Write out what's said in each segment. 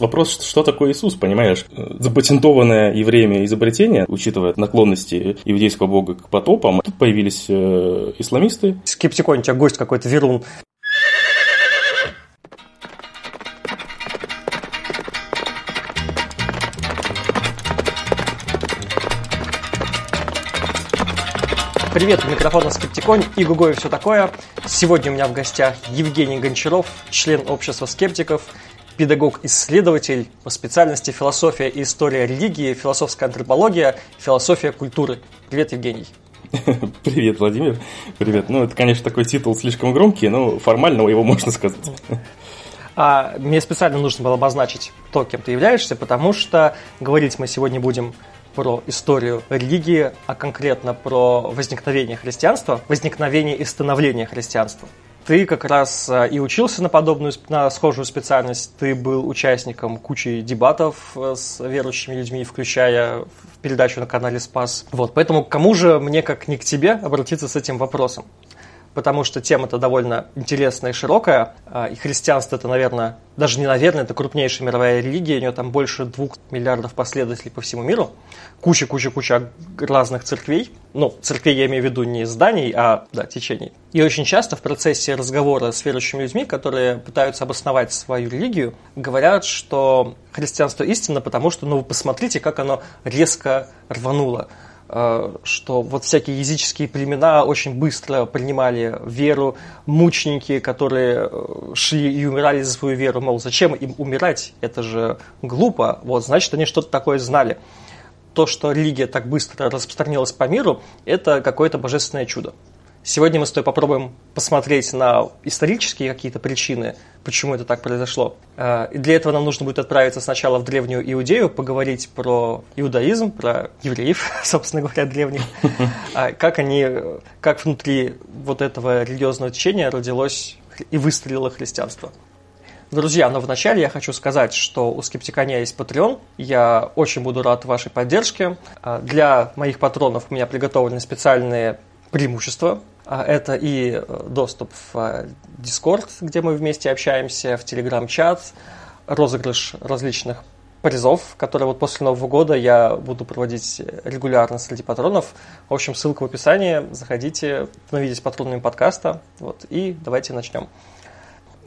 Вопрос, что такое Иисус, понимаешь? Запатентованное евреями изобретение, учитывая наклонности иудейского бога к потопам, тут появились э, исламисты. Скептикон, у тебя гость какой-то, Верун. Привет, у микрофона Скептиконь и Гуго и все такое. Сегодня у меня в гостях Евгений Гончаров, член общества скептиков, педагог-исследователь по специальности философия и история религии, философская антропология, философия культуры. Привет, Евгений. Привет, Владимир. Привет. Ну, это, конечно, такой титул слишком громкий, но формально его можно сказать. А, мне специально нужно было обозначить то, кем ты являешься, потому что говорить мы сегодня будем про историю религии, а конкретно про возникновение христианства, возникновение и становление христианства. Ты как раз э, и учился на подобную, на схожую специальность. Ты был участником кучи дебатов э, с верующими людьми, включая передачу на канале Спас. Вот, поэтому кому же мне, как не к тебе, обратиться с этим вопросом? Потому что тема-то довольно интересная и широкая, а, и христианство это, наверное, даже не наверное, это крупнейшая мировая религия, у нее там больше двух миллиардов последователей по всему миру, куча-куча-куча разных церквей, ну, церквей я имею в виду не зданий, а, да, течений. И очень часто в процессе разговора с верующими людьми, которые пытаются обосновать свою религию, говорят, что христианство истинно, потому что, ну, вы посмотрите, как оно резко рвануло что вот всякие языческие племена очень быстро принимали веру, мученики, которые э, шли и умирали за свою веру, мол, зачем им умирать, это же глупо, вот, значит, они что-то такое знали. То, что религия так быстро распространилась по миру, это какое-то божественное чудо. Сегодня мы с тобой попробуем посмотреть на исторические какие-то причины, почему это так произошло. Э, и для этого нам нужно будет отправиться сначала в древнюю Иудею, поговорить про иудаизм, про евреев, собственно говоря, древних, а как они, как внутри вот этого религиозного течения родилось и выстрелило христианство. Друзья, но вначале я хочу сказать, что у Скептиконя есть Patreon. Я очень буду рад вашей поддержке. Э, для моих патронов у меня приготовлены специальные преимущества. Это и э, доступ в э, Discord, где мы вместе общаемся, в Telegram-чат, розыгрыш различных призов, которые вот после Нового года я буду проводить регулярно среди патронов. В общем, ссылка в описании. Заходите, становитесь патронами подкаста. Вот, и давайте начнем.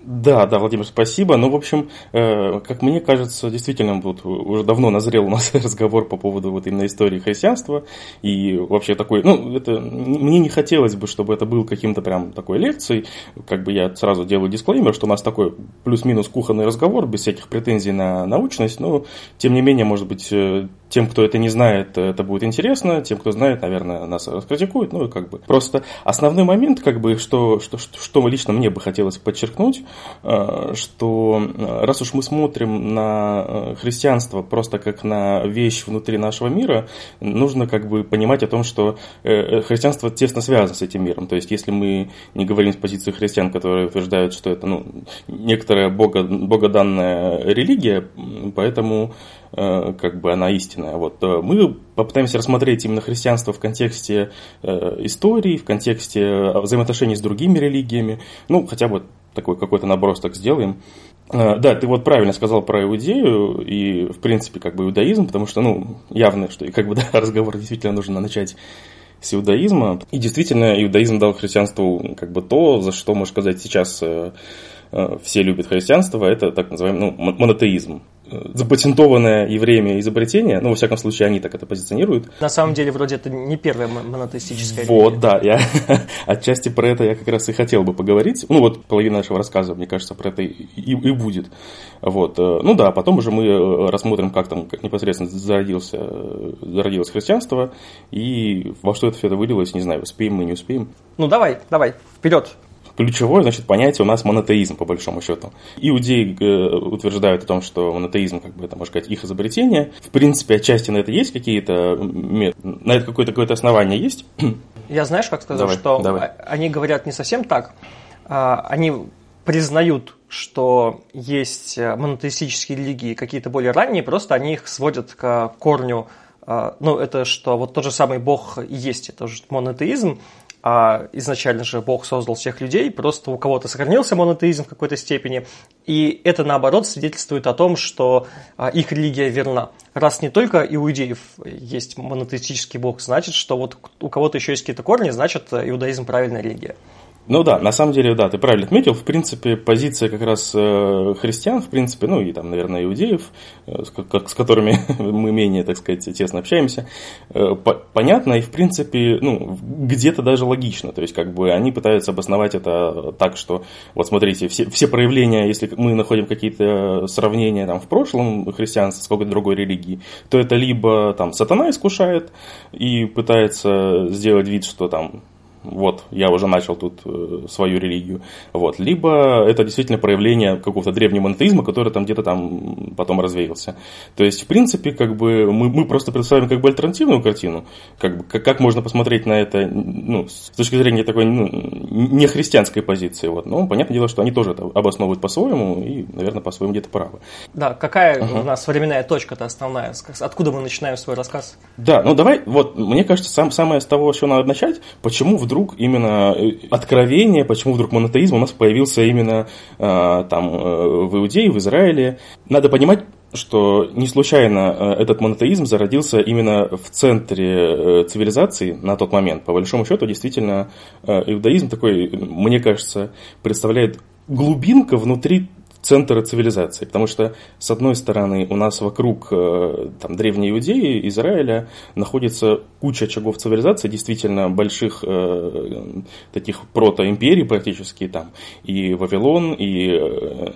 Да, да, Владимир, спасибо. Ну, в общем, э, как мне кажется, действительно, вот уже давно назрел у нас разговор по поводу вот именно истории христианства. И вообще такой, ну, это мне не хотелось бы, чтобы это был каким-то прям такой лекцией. Как бы я сразу делаю дисклеймер, что у нас такой плюс-минус кухонный разговор, без всяких претензий на научность. Но, тем не менее, может быть, э, тем, кто это не знает, это будет интересно. Тем, кто знает, наверное, нас раскритикует. Ну, и как бы просто основной момент, как бы, что, что, что, лично мне бы хотелось подчеркнуть, Э, что э, раз уж мы смотрим на э, христианство просто как на вещь внутри нашего мира, нужно как бы понимать о том, что христианство тесно связано с этим миром. То есть, если мы не говорим с позиции христиан, которые утверждают, что это ну, некоторая богоданная религия, поэтому как бы она истинная. Вот. Мы попытаемся рассмотреть именно христианство в контексте истории, в контексте взаимоотношений с другими религиями, ну, хотя бы такой какой-то набросок сделаем. Да, ты вот правильно сказал про иудею и, в принципе, как бы иудаизм, потому что, ну, явно, что как бы, да, разговор действительно нужно начать с иудаизма. И действительно, иудаизм дал христианству как бы то, за что, можно сказать, сейчас э, э, все любят христианство, это так называемый ну, монотеизм запатентованное евреями изобретение, ну, во всяком случае, они так это позиционируют. На самом деле, вроде это не первое монотеистическое Вот, да, я отчасти про это я как раз и хотел бы поговорить. Ну, вот половина нашего рассказа, мне кажется, про это и, и будет. Вот, э, ну да, потом уже мы э, рассмотрим, как там как непосредственно зародился, зародилось христианство и во что это все это вылилось, не знаю, успеем мы, не успеем. Ну, давай, давай, вперед ключевое, значит, понятие у нас монотеизм, по большому счету. Иудеи э, утверждают о том, что монотеизм, как бы это, можно сказать, их изобретение. В принципе, отчасти на это есть какие-то, на это какое-то какое основание есть. Я знаешь, как сказал, давай, что давай. они говорят не совсем так. А, они признают, что есть э, монотеистические религии какие-то более ранние, просто они их сводят к корню а, ну, это что вот тот же самый Бог и есть, это же монотеизм, а изначально же Бог создал всех людей, просто у кого-то сохранился монотеизм в какой-то степени, и это, наоборот, свидетельствует о том, что а, их религия верна. Раз не только иудеев есть монотеистический Бог, значит, что вот у кого-то еще есть какие-то корни, значит, иудаизм правильная религия. Ну да, на самом деле, да, ты правильно отметил. В принципе, позиция как раз э, христиан, в принципе, ну и там, наверное, иудеев, э, с, которыми мы менее, так сказать, тесно общаемся, э, по, понятно и, в принципе, ну, где-то даже логично. То есть, как бы они пытаются обосновать это так, что, вот смотрите, все, все проявления, если мы находим какие-то сравнения там в прошлом христианства с какой-то другой религией, то это либо там сатана искушает и пытается сделать вид, что там вот, я уже начал тут э, свою религию, вот, либо это действительно проявление какого-то древнего монотеизма, который там где-то там потом развеялся. То есть, в принципе, как бы мы, мы просто представим как бы альтернативную картину, как, бы, как, как можно посмотреть на это, ну, с точки зрения такой, ну, не христианской позиции, вот, но понятное дело, что они тоже это обосновывают по-своему и, наверное, по-своему где-то правы. Да, какая uh-huh. у нас временная точка-то основная, откуда мы начинаем свой рассказ? Да, ну давай, вот, мне кажется, сам, самое с того, что надо начать, почему вдруг вдруг именно э, откровение, почему вдруг монотеизм у нас появился именно э, там э, в Иудее, в Израиле. Надо понимать, что не случайно этот монотеизм зародился именно в центре цивилизации на тот момент. По большому счету, действительно, иудаизм такой, мне кажется, представляет глубинка внутри центра цивилизации. Потому что, с одной стороны, у нас вокруг э, там, древней Иудеи, Израиля, находится куча очагов цивилизации, действительно больших э, таких протоимперий практически, там и Вавилон, и э,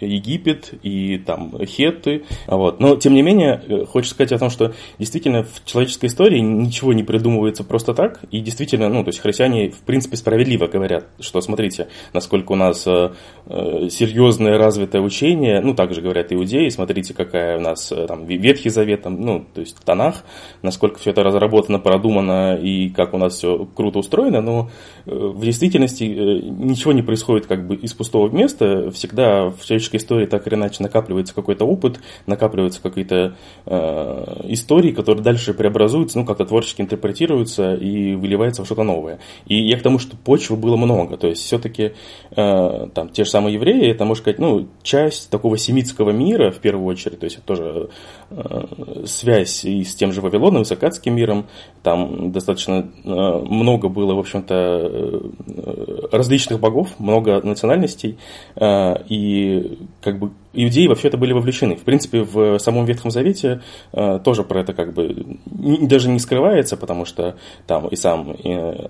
Египет, и там Хетты. Вот. Но, тем не менее, э, хочется сказать о том, что действительно в человеческой истории ничего не придумывается просто так, и действительно, ну, то есть христиане, в принципе, справедливо говорят, что, смотрите, насколько у нас э, э серьезная развитое учение, ну, также говорят иудеи, смотрите, какая у нас э, там Ветхий Завет, там, ну, то есть Танах, насколько все это разработано, продумано и как у нас все круто устроено, но э, в действительности э, ничего не происходит как бы из пустого места, всегда в человеческой истории так или иначе накапливается какой-то опыт, накапливаются какие-то э, истории, которые дальше преобразуются, ну, как-то творчески интерпретируются и выливается в что-то новое. И я к тому, что почвы было много, то есть все-таки э, там те же самые евреи, это, можно сказать, ну, часть такого семитского мира, в первую очередь, то есть это тоже связь и с тем же Вавилоном, и с Акадским миром, там достаточно э, много было, в общем-то, э, различных богов, много национальностей, э, и как бы иудеи вообще-то были вовлечены. В принципе, в самом Ветхом Завете э, тоже про это как бы даже не скрывается, потому что там и сам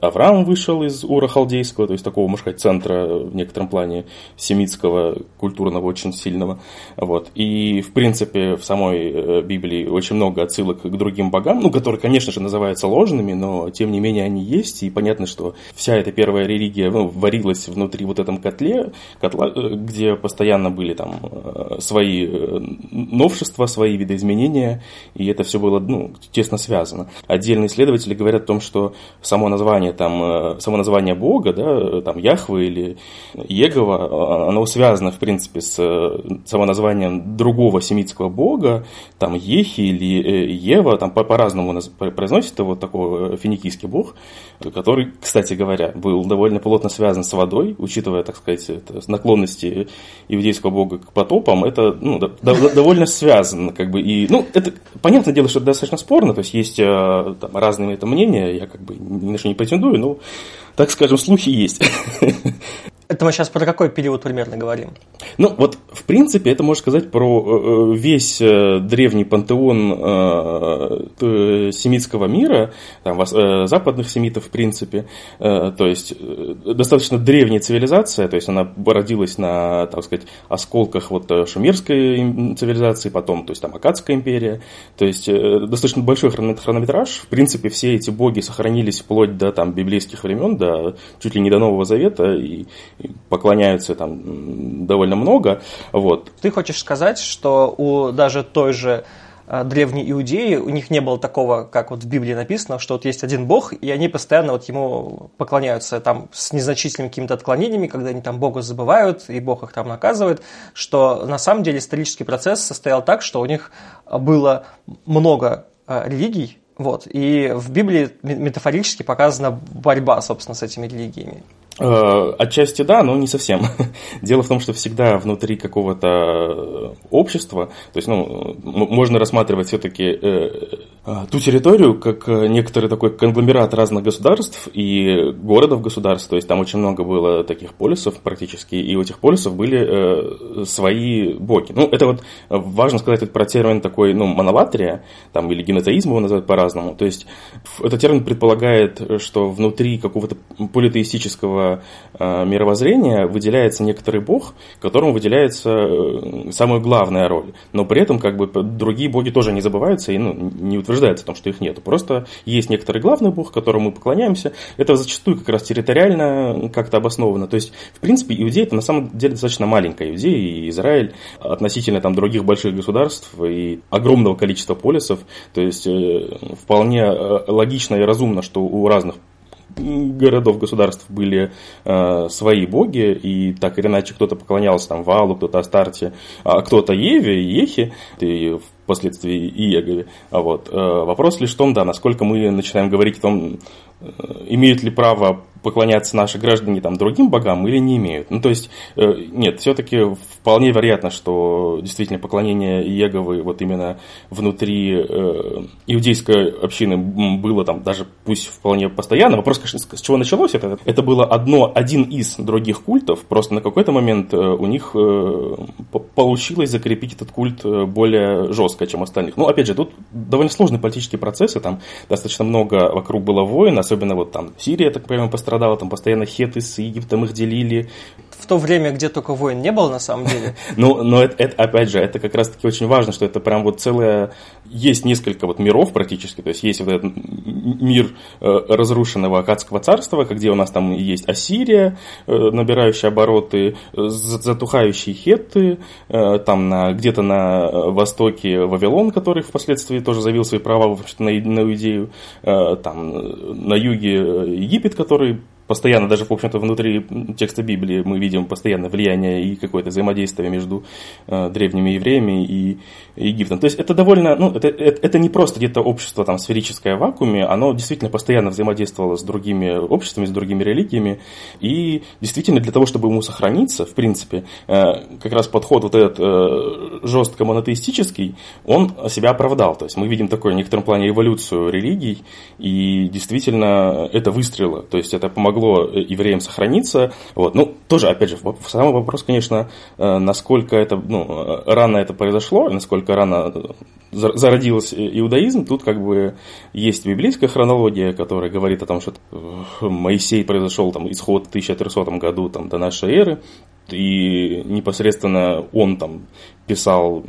Авраам вышел из Ура Халдейского, то есть такого, можно сказать, центра в некотором плане семитского, культурного, очень сильного. Вот. И, в принципе, в самой э, Библии очень много отсылок к другим богам, ну, которые, конечно же, называются ложными, но, тем не менее, они есть, и понятно, что вся эта первая религия ну, варилась внутри вот этом котле, котла, э, где постоянно были там э, свои э, новшества, свои видоизменения, и это все было ну, тесно связано. Отдельные исследователи говорят о том, что само название, там, само название Бога, да, там, Яхвы или Егова, оно связано, в принципе, с само названием другого семитского бога, там, Ехи или Ева, там по-разному произносится вот такой финикийский бог, который, кстати говоря, был довольно плотно связан с водой, учитывая, так сказать, наклонности иудейского бога к потопу, топом, это ну, да, довольно связано. Как бы, и, ну, это, понятное дело, что это достаточно спорно, то есть есть э, там, разные это мнения, я как бы ни на что не претендую, но, так скажем, слухи есть. Это мы сейчас про какой период примерно говорим? Ну, вот, в принципе, это можно сказать про э, э, весь э, древний пантеон семитского мира, там, западных семитов, в принципе. То есть, достаточно древняя цивилизация, то есть, она родилась на, так сказать, осколках вот шумерской цивилизации, потом, то есть, там, Акадская империя. То есть, достаточно большой хронометраж. В принципе, все эти боги сохранились вплоть до, там, библейских времен, до чуть ли не до Нового Завета, и поклоняются там довольно много. Вот. Ты хочешь сказать, что у даже той же э, древней иудеи, у них не было такого, как вот в Библии написано, что вот есть один бог, и они постоянно вот ему поклоняются там с незначительными какими-то отклонениями, когда они там бога забывают, и бог их там наказывает, что на самом деле исторический процесс состоял так, что у них было много э, религий, Вот. И в Библии метафорически показана борьба, собственно, с этими религиями. Э, отчасти да, но не совсем. Дело в том, что всегда внутри какого-то э, общества, то есть, ну, можно рассматривать все-таки э, ту территорию как некоторый такой конгломерат разных государств и городов-государств, то есть там очень много было таких полисов практически, и у этих полисов были свои боги. Ну, это вот важно сказать это про термин такой, ну, монолатрия, там, или генетеизм его называют по-разному, то есть этот термин предполагает, что внутри какого-то политеистического этого э, мировоззрения выделяется некоторый бог, которому выделяется э, самая главная роль. Но при этом как бы другие боги тоже не забываются и ну, не утверждается о том, что их нет. Просто есть некоторый главный бог, которому мы поклоняемся. Это зачастую как раз территориально как-то обосновано. То есть, в принципе, Иудея это на самом деле достаточно маленькая. Иудея и Израиль относительно там других больших государств и огромного количества полисов. То есть, э, вполне логично и разумно, что у разных городов, государств были э, свои боги, и так или иначе кто-то поклонялся там Валу, кто-то Астарте, а кто-то Еве, Ехе, и впоследствии Иегове. А вот. Э, вопрос лишь в том, да, насколько мы начинаем говорить о том, имеют ли право поклоняться наши граждане там, другим богам или не имеют. Ну, то есть, э, нет, все-таки вполне вероятно, что действительно поклонение Иеговы вот именно внутри э, иудейской общины было там даже пусть вполне постоянно. Вопрос, конечно, с чего началось это? Это было одно, один из других культов, просто на какой-то момент э, у них э, получилось закрепить этот культ э, более жестко, чем остальных. Ну, опять же, тут довольно сложные политические процессы, там достаточно много вокруг было войн, особенно вот там Сирия, так понимаю, пострадала, там постоянно хеты с Египтом их делили. В то время, где только войн не было, на самом деле. Ну, но это, это, опять же, это как раз-таки очень важно, что это прям вот целое... Есть несколько вот миров практически, то есть есть вот этот мир э, разрушенного Акадского царства, где у нас там есть Ассирия, э, набирающая обороты, затухающие хетты, э, там на, где-то на востоке Вавилон, который впоследствии тоже завил свои права на, на Иудею, там на юге Египет, который постоянно, даже, в общем-то, внутри текста Библии мы видим постоянное влияние и какое-то взаимодействие между э, древними евреями и Египтом. То есть это довольно, ну, это, это, это не просто где-то общество там сферическое в вакууме, оно действительно постоянно взаимодействовало с другими обществами, с другими религиями, и действительно для того, чтобы ему сохраниться, в принципе, э, как раз подход вот этот э, жестко монотеистический, он себя оправдал. То есть мы видим такой в некотором плане эволюцию религий, и действительно это выстрелило. То есть это помогло помогло э, евреям сохраниться. Вот. Ну, тоже, опять же, самый вопрос, конечно, э, насколько это, ну, э, рано это произошло, насколько рано зародился иудаизм. Тут как бы есть библейская хронология, которая говорит о том, что Моисей произошел там исход в 1300 году там, до нашей эры, и непосредственно он там писал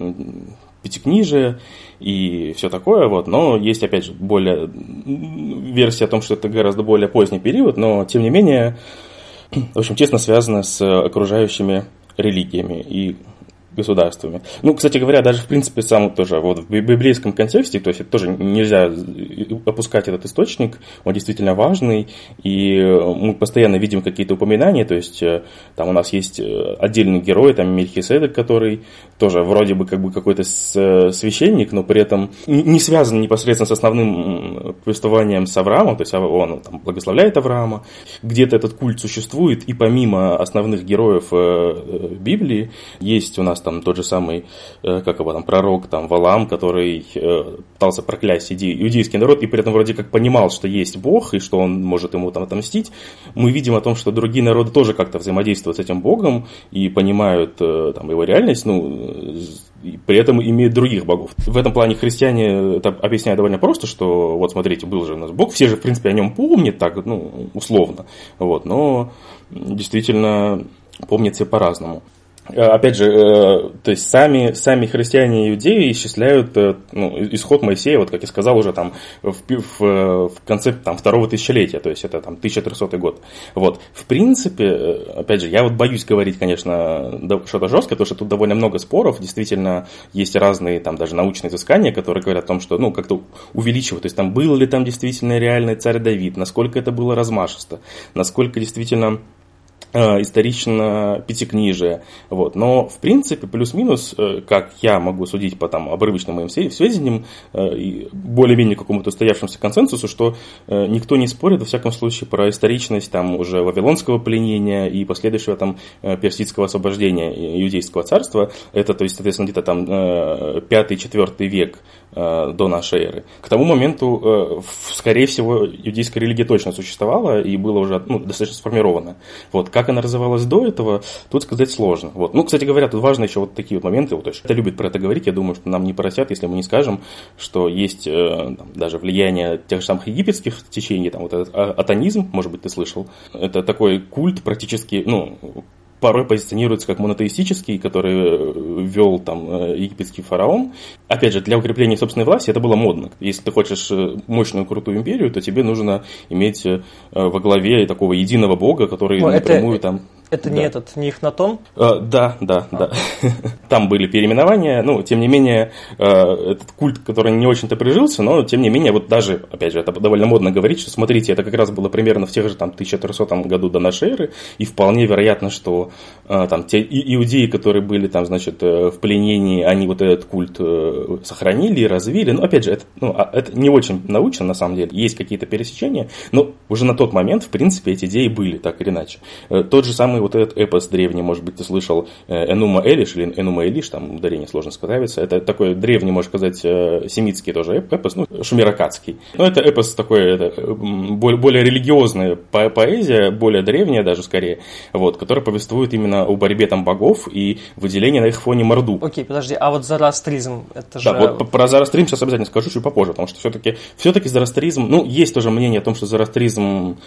пятикнижие и все такое, вот, но есть, опять же, более версия о том, что это гораздо более поздний период, но, тем не менее, в общем, тесно связано с окружающими религиями. И государствами. Ну, кстати говоря, даже в принципе сам тоже вот в библейском контексте, то есть это тоже нельзя опускать этот источник, он действительно важный, и мы постоянно видим какие-то упоминания, то есть э, там у нас есть э, отдельный герой, там Мельхиседек, который тоже вроде бы как бы какой-то священник, но при этом не связан непосредственно с основным повествованием с Авраамом, то есть он там благословляет Авраама, где-то этот культ существует, и помимо основных героев э, Библии есть у нас там тот же самый, э, как его там, пророк там Валам, который э, пытался проклясть иудейский народ и при этом вроде как понимал, что есть Бог и что он может ему там отомстить. Мы видим о том, что другие народы тоже как-то взаимодействуют с этим Богом и понимают э, там его реальность, ну, при этом имеют других богов. В этом плане христиане это объясняют довольно просто, что вот смотрите, был же у нас Бог, все же в принципе о нем помнят так, ну, условно, вот, но действительно помнят все по-разному. Э, опять же, э, то есть сами, сами христиане и иудеи исчисляют э, ну, исход Моисея, вот как я сказал, уже там в, в, в конце там, второго тысячелетия, то есть это там 1300 год. Вот. В принципе, опять же, я вот боюсь говорить, конечно, что-то жесткое, потому что тут довольно много споров, действительно есть разные там даже научные изыскания, которые говорят о том, что ну как-то увеличивают, то есть там был ли там действительно реальный царь Давид, насколько это было размашисто, насколько действительно исторично пятикнижие. Вот. Но, в принципе, плюс-минус, э, как я могу судить по там, обрывочным моим сведениям э, и более-менее какому-то устоявшемуся консенсусу, что никто не спорит, во всяком случае, про историчность там, уже вавилонского пленения и последующего там, персидского освобождения иудейского царства. Это, то есть, соответственно, где-то там 5-4 век до нашей эры. К тому моменту, скорее всего, иудейская религия точно существовала и была уже ну, достаточно сформирована. Вот. Как как она развивалась до этого, тут сказать сложно. Вот. Ну, кстати говоря, тут важно еще вот такие вот моменты. Вот, это любит про это говорить. Я думаю, что нам не просят, если мы не скажем, что есть э, там, даже влияние тех же самых египетских течений, там вот этот а, атонизм, может быть, ты слышал. Это такой культ практически, ну, порой позиционируется как монотеистический, который э, вел там э, египетский фараон. Опять же, для укрепления собственной власти это было модно. Если ты хочешь э, мощную крутую империю, то тебе нужно иметь во главе такого единого бога, который О, напрямую это... там это да. не этот, не Ихнатон? А, да, да, а. да. Там были переименования, ну, тем не менее, э, этот культ, который не очень-то прижился, но, тем не менее, вот даже, опять же, это довольно модно говорить, что, смотрите, это как раз было примерно в тех же, там, 1300 году до нашей эры, и вполне вероятно, что э, там те иудеи, которые были, там, значит, э, в пленении, они вот этот культ сохранили и развили, но, опять же, это, ну, а, это не очень научно, на самом деле, есть какие-то пересечения, но уже на тот момент, в принципе, эти идеи были, так или иначе. Тот же самый вот этот эпос древний, может быть, ты слышал, э, Энума Элиш или Энума Элиш, там ударение сложно справиться. Это такой древний, можно сказать, э, семитский тоже эпос, ну, шумеракадский. Но это эпос такой, это более, более религиозная поэзия, более древняя даже скорее, вот, которая повествует именно о борьбе там богов и выделении на их фоне Морду. Окей, подожди, а вот Зарастризм, это же... Да, вот про Зарастризм сейчас обязательно скажу чуть попозже, потому что все-таки все-таки Зарастризм, ну, есть тоже мнение о том, что Зарастризм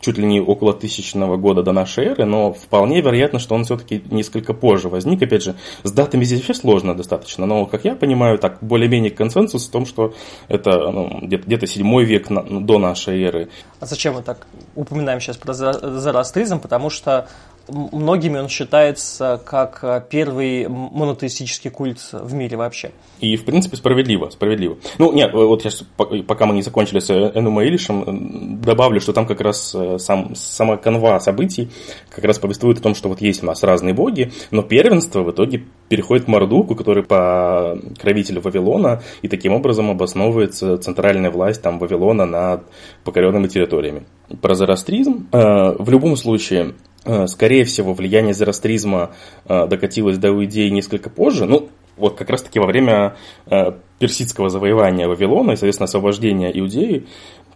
чуть ли не около тысячного года до нашей эры, но вполне вероятно, что он все-таки несколько позже возник. Опять же, с датами здесь вообще сложно достаточно, но, как я понимаю, так более-менее консенсус в том, что это ну, где-то, 7 век на, до нашей эры. А зачем мы так упоминаем сейчас про зороастризм? Потому что многими он считается как э, первый монотеистический культ в мире вообще. И, в принципе, справедливо, справедливо. Ну, нет, вот я, пока мы не закончили с Энума Илишем, добавлю, что там как раз э, сам, сама канва событий как раз повествует о том, что вот есть у нас разные боги, но первенство в итоге переходит к Мардуку, который по кровителю Вавилона, и таким образом обосновывается центральная власть там Вавилона над покоренными территориями. Про зороастризм э, в любом случае Э, скорее всего, влияние зороастризма э, докатилось до идеи несколько позже. Ну, вот как раз-таки во время э, персидского завоевания Вавилона и, соответственно, освобождения Иудеи,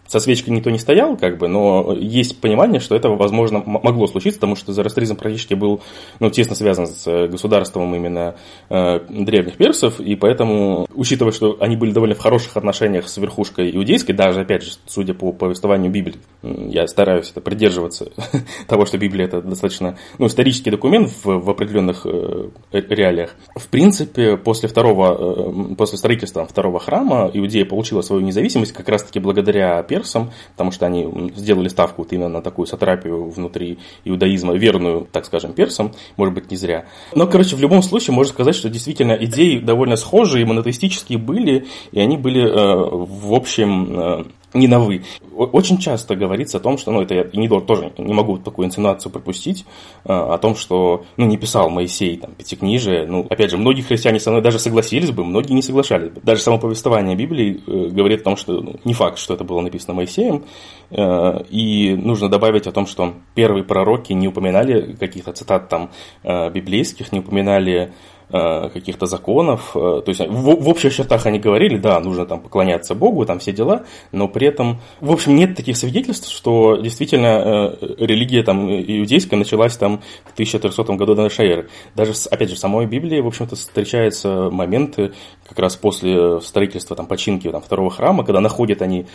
со свечкой никто не стоял, как бы, но есть понимание, что это, возможно, могло случиться, потому что зороастризм практически был ну, тесно связан с э, государством именно э, древних персов, и поэтому, учитывая, что они были довольно в хороших отношениях с верхушкой иудейской, даже, опять же, судя по повествованию Библии, я стараюсь это придерживаться того, что Библия это достаточно ну, исторический документ в, в определенных э, реалиях. В принципе, после второго, э, после строительства второго храма Иудея получила свою независимость как раз-таки благодаря персам, потому что они сделали ставку вот именно на такую сатрапию внутри иудаизма, верную, так скажем, персам, может быть, не зря. Но, короче, в любом случае можно сказать, что действительно идеи довольно схожие, монотеистические были, и они были, э, в общем, э, не на «вы». Очень часто говорится о том, что, ну, это я не, тоже не могу такую инсинуацию пропустить, э, о том, что, ну, не писал Моисей, там, пятикнижие. Ну, опять же, многие христиане со мной даже согласились бы, многие не соглашались бы. Даже само повествование Библии э, говорит о том, что ну, не факт, что это было написано Моисеем. Э, и нужно добавить о том, что первые пророки не упоминали каких-то цитат там библейских, не упоминали каких-то законов. Э, то есть в, в общих чертах они говорили, да, нужно там поклоняться Богу, там все дела, но при этом, в общем, нет таких свидетельств, что действительно э, религия там иудейская началась там в 1300 году до нашей эры. Даже, опять же, в самой Библии, в общем-то, встречаются моменты как раз после строительства, там, починки там, второго храма, когда находят они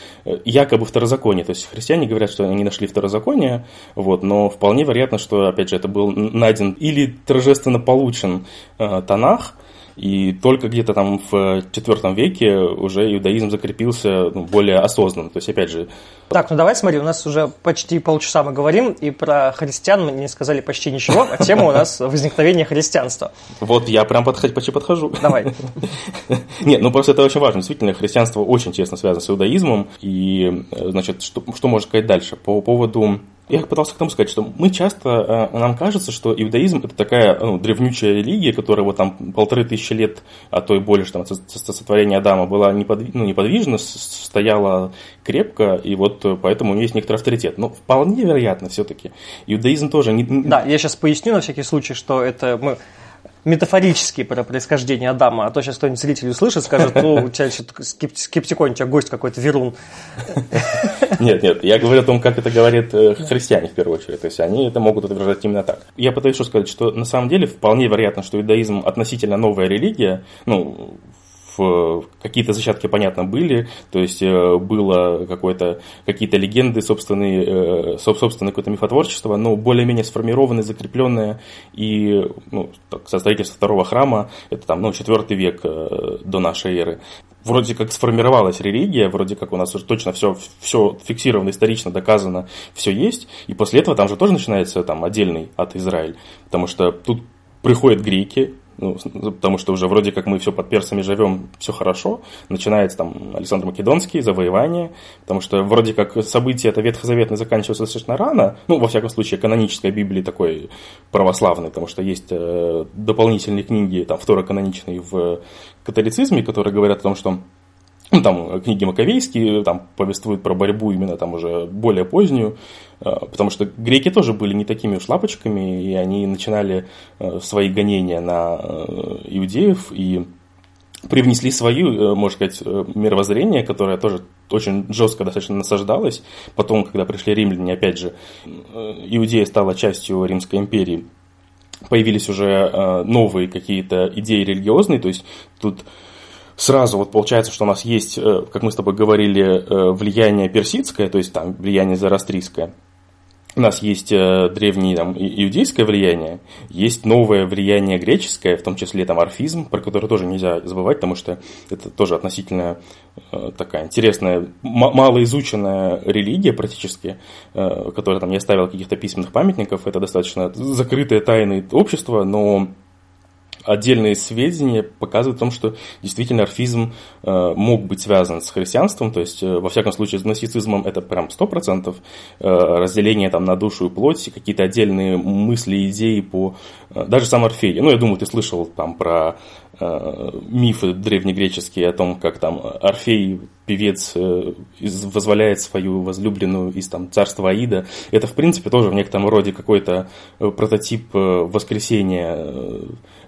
якобы второзаконие. То есть христиане говорят, что они нашли второзаконие, вот, но вполне вероятно, что, опять же, это был найден или торжественно получен Танах, и только где-то там в IV веке уже иудаизм закрепился ну, более осознанно. То есть, опять же... Так, ну давай смотри, у нас уже почти полчаса мы говорим, и про христиан мы не сказали почти ничего, а тема у нас возникновение христианства. Вот я прям подхожу, почти подхожу. Давай. Нет, ну просто это очень важно. Действительно, христианство очень тесно связано с иудаизмом. И, значит, что, что можно сказать дальше? По поводу Я пытался к тому сказать, что мы часто, нам кажется, что иудаизм это такая ну, древнючая религия, которая вот там полторы тысячи лет, а то и больше, там, со сотворения Адама была неподвижна, ну, неподвижна, стояла крепко, и вот поэтому у нее есть некоторый авторитет. Но вполне вероятно все-таки. Иудаизм тоже не... Да, я сейчас поясню на всякий случай, что это мы метафорически про происхождение Адама, а то сейчас кто-нибудь зритель услышит, скажет, ну, у тебя скептикон, у тебя гость какой-то, верун. Нет, нет, я говорю о том, как это говорят э, христиане в первую очередь, то есть они это могут утверждать именно так. Я пытаюсь сказать, что на самом деле вполне вероятно, что иудаизм относительно новая религия, ну, какие-то зачатки, понятно, были, то есть э, было какое-то, какие-то легенды, собственные, э, собственное какое-то мифотворчество, но более-менее сформированное, закрепленное, и ну, так, со второго храма, это там, ну, четвертый век э, до нашей эры, вроде как сформировалась религия, вроде как у нас уже точно все, все фиксировано, исторично доказано, все есть, и после этого там же тоже начинается там отдельный от Израиль, потому что тут приходят греки, ну, потому что уже вроде как мы все под персами живем, все хорошо. Начинается там Александр Македонский, завоевание, потому что вроде как события это ветхозаветные заканчиваются достаточно рано, ну, во всяком случае, каноническая Библия такой православной, потому что есть э, дополнительные книги, там, второканоничные в католицизме, которые говорят о том, что там книги Маковейские там повествуют про борьбу именно там уже более позднюю, э, потому что греки тоже были не такими уж лапочками, и они начинали э, свои гонения на э, иудеев и привнесли свою, можно сказать, мировоззрение, которое тоже очень жестко достаточно насаждалось. Потом, когда пришли римляне, опять же, Иудея стала частью Римской империи, появились уже новые какие-то идеи религиозные, то есть тут сразу вот получается, что у нас есть, э, как мы с тобой говорили, э, влияние персидское, то есть там влияние зарастрийское. У нас есть э, древнее там, иудейское влияние, есть новое влияние греческое, в том числе там орфизм, про который тоже нельзя забывать, потому что это тоже относительно такая интересная, малоизученная религия практически, которая там не оставила каких-то письменных памятников. Это достаточно закрытое тайное общество, но отдельные сведения показывают о том, что действительно орфизм э, мог быть связан с христианством, то есть, э, во всяком случае, с гностицизмом это прям 100%, э, разделение там на душу и плоть, какие-то отдельные мысли, идеи по... Э, даже сам Орфей, ну, я думаю, ты слышал там про мифы древнегреческие о том, как там Орфей певец э, возволяет свою возлюбленную из там, царства Аида. Это, в принципе, тоже в некотором роде какой-то э, прототип э, воскресения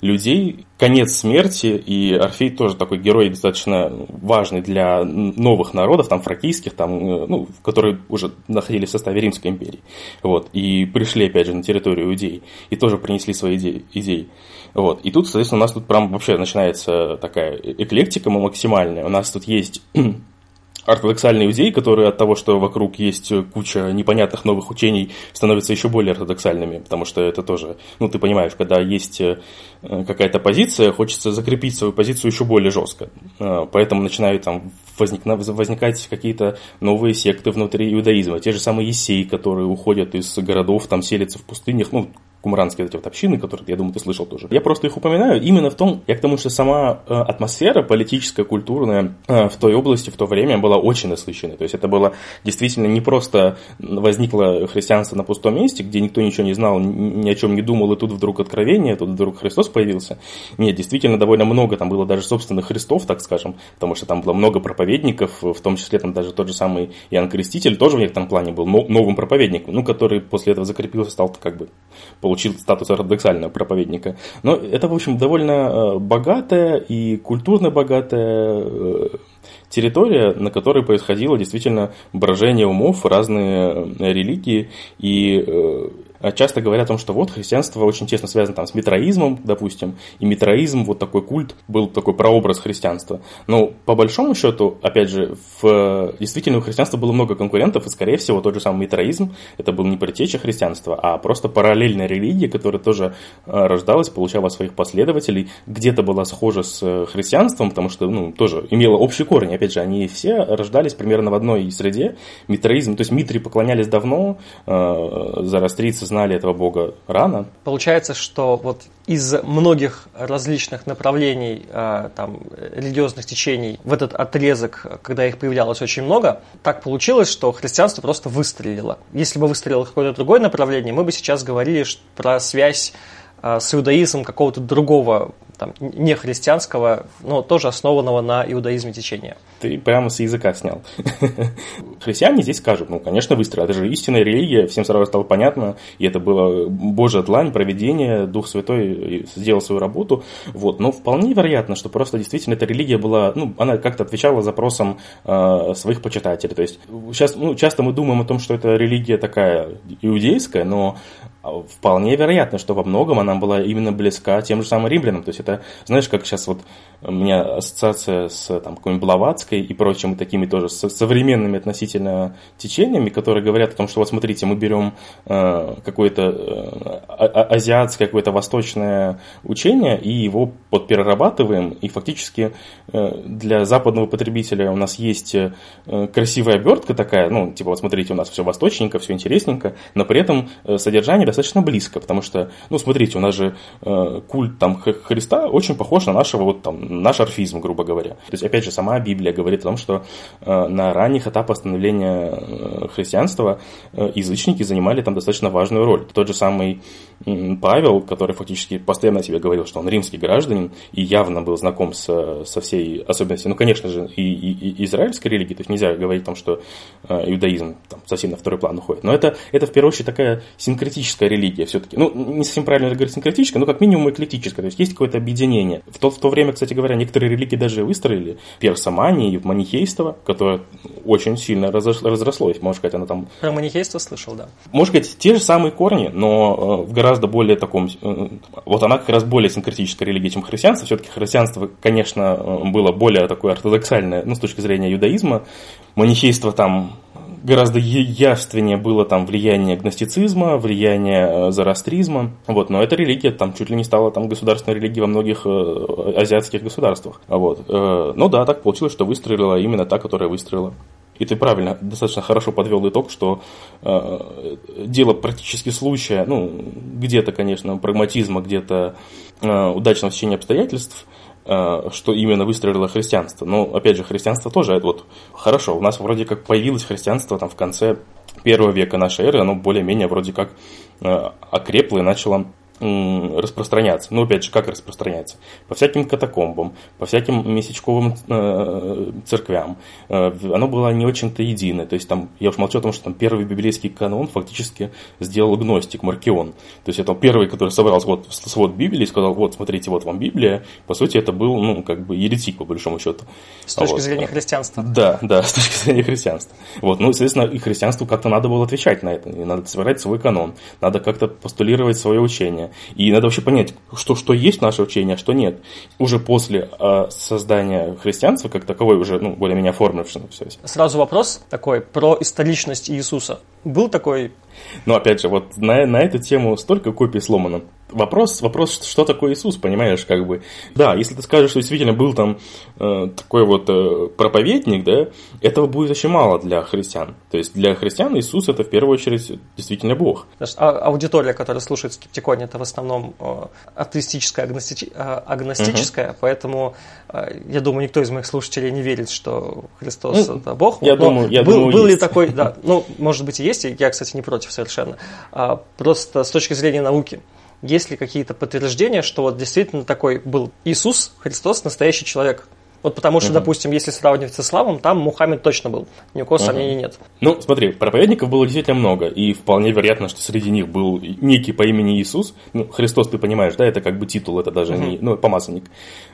людей. Конец смерти, и Орфей тоже такой герой достаточно важный для новых народов, там, фракийских, там, ну, которые уже находились в составе Римской империи. Вот, и пришли, опять же, на территорию Иудеи, и тоже принесли свои идеи. Вот. И тут, соответственно, у нас тут прям вообще начинается такая эклектика максимальная. У нас тут есть ортодоксальные иудеи, которые от того, что вокруг есть куча непонятных новых учений, становятся еще более ортодоксальными, потому что это тоже, ну, ты понимаешь, когда есть э, какая-то позиция, хочется закрепить свою позицию еще более жестко. Э, поэтому начинают там возник, возникать какие-то новые секты внутри иудаизма. Те же самые есеи, которые уходят из городов, там селятся в пустынях, ну, кумранские эти вот общины, которые, я думаю, ты слышал тоже. Я просто их упоминаю именно в том, я к тому, что сама э, атмосфера политическая, культурная э, в той области, в то время была очень насыщенной. То есть это было действительно не просто возникло христианство на пустом месте, где никто ничего не знал, ни о чем не думал, и тут вдруг откровение, тут вдруг Христос появился. Нет, действительно довольно много, там было даже собственных Христов, так скажем, потому что там было много проповедников, в том числе там даже тот же самый Иоанн Креститель тоже в некотором плане был новым проповедником, ну, который после этого закрепился, стал как бы получил статус ортодоксального проповедника. Но это, в общем, довольно э, богатая и культурно богатая э, территория, на которой происходило действительно брожение умов, разные э, религии, и часто говорят о том, что вот христианство очень тесно связано там с митроизмом, допустим, и митроизм, вот такой культ, был такой прообраз христианства. Но по большому счету, опять же, в действительно у христианства было много конкурентов, и, скорее всего, тот же самый митроизм, это был не предтеча христианства, а просто параллельная религия, которая тоже э, рождалась, получала своих последователей, где-то была схожа с э, христианством, потому что, ну, тоже имела общий корень. Опять же, они все рождались примерно в одной среде. Митроизм, то есть митри поклонялись давно, э, зарастрийцы знали этого Бога рано. Получается, что вот из многих различных направлений, э, там, религиозных течений в этот отрезок, когда их появлялось очень много, так получилось, что христианство просто выстрелило. Если бы выстрелило какое-то другое направление, мы бы сейчас говорили про связь э, с иудаизмом какого-то другого там, не христианского, но тоже основанного на иудаизме течения. Ты прямо с языка снял. Христиане здесь скажут, ну, конечно, выстрел. Это же истинная религия, всем сразу стало понятно, и это было Божья длань, проведение, Дух Святой сделал свою работу. Вот. Но вполне вероятно, что просто действительно эта религия была, ну, она как-то отвечала запросам э, своих почитателей. То есть сейчас, ну, часто мы думаем о том, что это религия такая иудейская, но вполне вероятно, что во многом она была именно близка тем же самым римлянам. То есть это, знаешь, как сейчас вот у меня ассоциация с там, какой-нибудь Блаватской и прочими такими тоже современными относительно течениями, которые говорят о том, что вот смотрите, мы берем э, какое-то э, а, а, азиатское, какое-то восточное учение и его вот перерабатываем, и фактически э, для западного потребителя у нас есть э, красивая обертка такая, ну, типа вот смотрите, у нас все восточненько, все интересненько, но при этом э, содержание достаточно близко, потому что, ну, смотрите, у нас же э, культ там Христа очень похож на нашего вот там наш орфизм, грубо говоря. То есть, опять же, сама Библия говорит о том, что э, на ранних этапах становления э, христианства э, язычники занимали там достаточно важную роль. Тот же самый Павел, который фактически постоянно себе говорил, что он римский гражданин и явно был знаком со, со всей особенностью, ну, конечно же, и, и, и израильской религии, то есть нельзя говорить о том, что иудаизм там, совсем на второй план уходит. Но это, это в первую очередь такая синкретическая религия все-таки. Ну, не совсем правильно говорить синкретическая, но как минимум эклектическая. То есть есть какое-то объединение. В то, в то время, кстати говоря, некоторые религии даже выстроили. Персомания и манихейство, которое очень сильно разрослось. Можно сказать, оно там... Про манихейство слышал, да. Можно сказать, те же самые корни, но э, в гораздо более таком... Э, вот она как раз более синкретическая религия, чем христианство. Все-таки христианство, конечно, э, было более такое ортодоксальное, ну, с точки зрения иудаизма. Манихейство там гораздо явственнее было там влияние гностицизма, влияние э, зороастризма, вот, но эта религия там чуть ли не стала там государственной религией во многих э, азиатских государствах, вот. Э, ну да, так получилось, что выстрелила именно та, которая выстрелила. И ты правильно, достаточно хорошо подвел итог, что э, дело практически случая, ну, где-то, конечно, прагматизма, где-то э, удачного течения обстоятельств – что именно выстрелило христианство. Но, опять же, христианство тоже, вот, хорошо, у нас вроде как появилось христианство там в конце первого века нашей эры, оно более-менее вроде как э, окрепло и начало распространяться. Ну, опять же, как распространяться? По всяким катакомбам, по всяким месячковым э, церквям. Э, оно было не очень-то единое. То есть, там, я уж молчу о том, что там первый библейский канон фактически сделал гностик Маркион. То есть, это первый, который собрал вот, свод Библии и сказал, вот, смотрите, вот вам Библия. По сути, это был, ну, как бы еретик, по большому счету. С точки вот. зрения христианства. Да, да, с точки зрения христианства. Вот, ну, соответственно, и христианству как-то надо было отвечать на это. И надо собирать свой канон. Надо как-то постулировать свое учение. И надо вообще понять, что, что есть наше учение, а что нет. Уже после э, создания христианства, как таковой, уже ну, более-менее оформившегося. Сразу вопрос такой про историчность Иисуса. Был такой но опять же, вот на, на эту тему столько копий сломано. Вопрос, вопрос, что такое Иисус, понимаешь, как бы. Да, если ты скажешь, что действительно был там э, такой вот э, проповедник, да, этого будет очень мало для христиан. То есть для христиан Иисус это в первую очередь действительно Бог. А аудитория, которая слушает скептиконе, это в основном э, атеистическая, агностичи, э, агностическая, угу. поэтому э, я думаю, никто из моих слушателей не верит, что Христос ну, это Бог. Я Но думаю, я был, думаю, был есть. ли такой, да, ну, может быть и есть, я, кстати, не против совершенно. А, просто с точки зрения науки, есть ли какие-то подтверждения, что вот действительно такой был Иисус, Христос, настоящий человек? Вот потому что, угу. допустим, если сравнивать с исламом, там Мухаммед точно был. Ни у кого угу. сомнений нет. Ну, смотри, проповедников было действительно много, и вполне вероятно, что среди них был некий по имени Иисус. Ну, Христос, ты понимаешь, да, это как бы титул, это даже угу. не, ну, помазанник.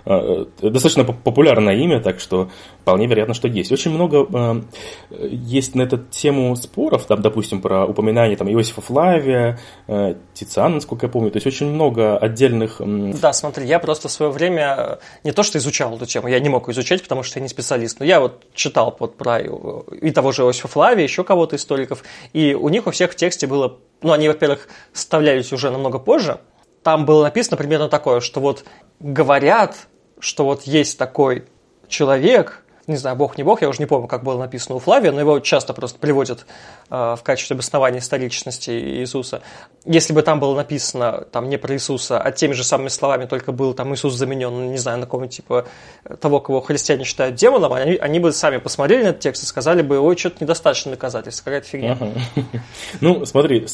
А, э, достаточно популярное имя, так что вполне вероятно, что есть. Очень много э, есть на эту тему споров, там, допустим, про упоминание там, Иосифа Флавия, э, Тициана, насколько я помню. То есть очень много отдельных... Да, смотри, я просто в свое время не то, что изучал эту тему, я не мог изучать, потому что я не специалист. Но я вот читал вот про и того же Иосифа Флавия, еще кого-то историков, и у них у всех в тексте было, ну, они, во-первых, вставлялись уже намного позже. Там было написано примерно такое, что вот говорят, что вот есть такой человек, не знаю, бог не бог, я уже не помню, как было написано у Флавия, но его часто просто приводят э, в качестве обоснования историчности Иисуса. Если бы там было написано там не про Иисуса, а теми же самыми словами, только был там Иисус заменен, не знаю, на кого типа того, кого христиане считают демоном, они, они бы сами посмотрели на этот текст и сказали бы, ой, что-то недостаточно доказательств, какая-то фигня. Ну, смотри,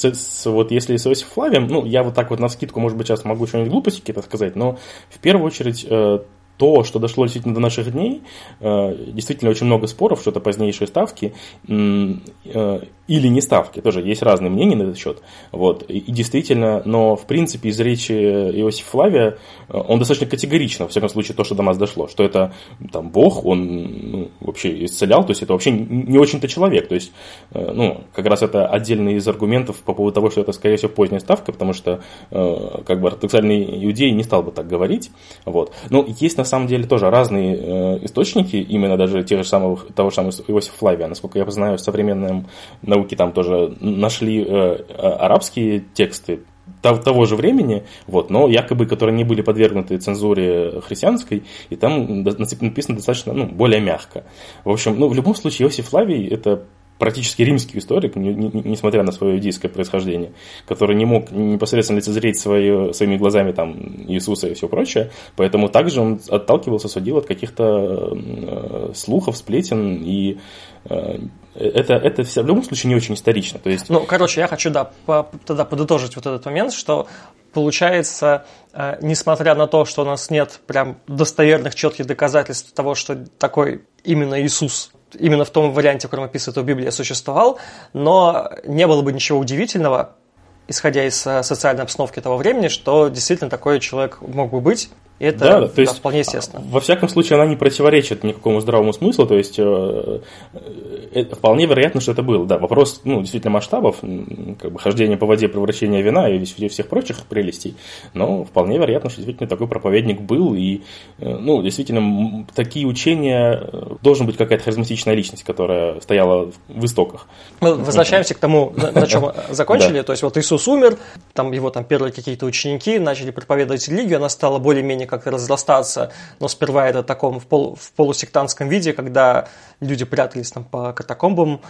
вот если с Иосиф Флавием, ну, я вот так вот на скидку, может быть, сейчас могу что-нибудь глупости какие-то сказать, но в первую очередь э, то, что дошло действительно до наших дней, э, действительно очень много споров, что это позднейшие ставки э, или не ставки, тоже есть разные мнения на этот счет. Вот. И, действительно, но в принципе из речи Иосифа Флавия э, он достаточно категорично, во всяком случае, то, что до нас дошло, что это там Бог, он ну, вообще исцелял, то есть это вообще не очень-то человек. То есть, ну, как раз это отдельный из аргументов по поводу того, что это, скорее всего, поздняя ставка, потому что как бы ортодоксальный иудей не стал бы так говорить. Вот. Но есть на самом деле тоже разные э, источники, именно даже тех же самых, того же самого Иосифа Флавия. Насколько я знаю, в современной науке там тоже нашли э, арабские тексты того же времени, вот, но якобы, которые не были подвергнуты цензуре христианской, и там написано достаточно, ну, более мягко. В общем, ну, в любом случае, Иосиф Флавий – это практически римский историк, не, не, несмотря на свое иудейское происхождение, который не мог непосредственно лицезреть свое, своими глазами там, Иисуса и все прочее, поэтому также он отталкивался, судил от каких-то э, слухов, сплетен, и э, это, это все, в любом случае не очень исторично. То есть... Ну, короче, я хочу да, по, тогда подытожить вот этот момент, что получается, э, несмотря на то, что у нас нет прям достоверных, четких доказательств того, что такой именно Иисус именно в том варианте, в котором описывает Библия, существовал, но не было бы ничего удивительного, исходя из э, социальной обстановки того времени, что действительно такой человек мог бы быть, это да, то есть, вполне естественно. Во всяком случае, она не противоречит никакому здравому смыслу, то есть э, э, вполне вероятно, что это было. Да, вопрос ну, действительно масштабов, как бы хождение по воде, превращение вина и всех прочих прелестей, но вполне вероятно, что действительно такой проповедник был, и э, ну, действительно такие учения э, должен быть какая-то харизматичная личность, которая стояла в истоках. Мы возвращаемся к тому, на, на чем закончили, то есть вот Иисус умер, там его там первые какие-то ученики начали проповедовать религию, она стала более-менее как-то разрастаться, но сперва это в таком в, полу, в полусектантском виде, когда люди прятались там по катакомбам.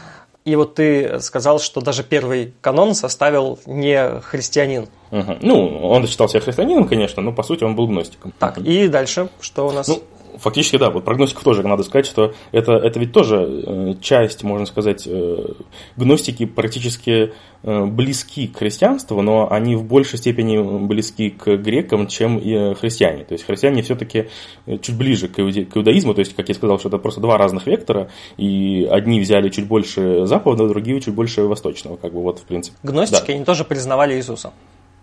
И вот ты сказал, что даже первый канон составил не христианин. Угу. Ну, он считал себя христианином, конечно, но по сути он был гностиком. Так, и дальше, что у нас? Ну, фактически, да, вот прогностиков тоже надо сказать, что это, это ведь тоже э, часть, можно сказать, э, гностики практически э, близки к христианству, но они в большей степени близки к грекам, чем и христиане. То есть христиане все-таки чуть ближе к, иудаизму, то есть, как я сказал, что это просто два разных вектора, и одни взяли чуть больше западного, другие чуть больше восточного, как бы вот в принципе. Гностики, да. они тоже признавали Иисуса.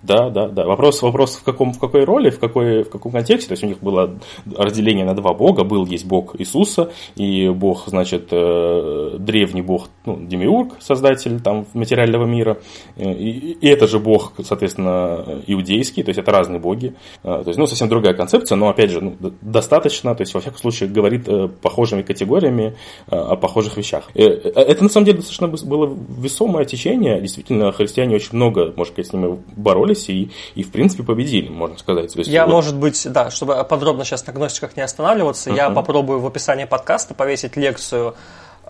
Да, да, да. Вопрос, вопрос в, каком, в какой роли, в, какой, в каком контексте. То есть у них было разделение на два бога. Был есть бог Иисуса и бог, значит, э, древний бог, ну, Демиург, создатель там материального мира. И, и это же бог, соответственно, иудейский. То есть это разные боги. Э, то есть, ну, совсем другая концепция, но, опять же, ну, достаточно. То есть, во всяком случае, говорит э, похожими категориями о похожих вещах. Это, на самом деле, достаточно было весомое течение. Действительно, христиане очень много, может сказать, с ними боролись боролись и, и в принципе, победили, можно сказать. есть, я, вот... может быть, да, чтобы подробно сейчас на гностиках не останавливаться, uh-huh. я попробую в описании подкаста повесить лекцию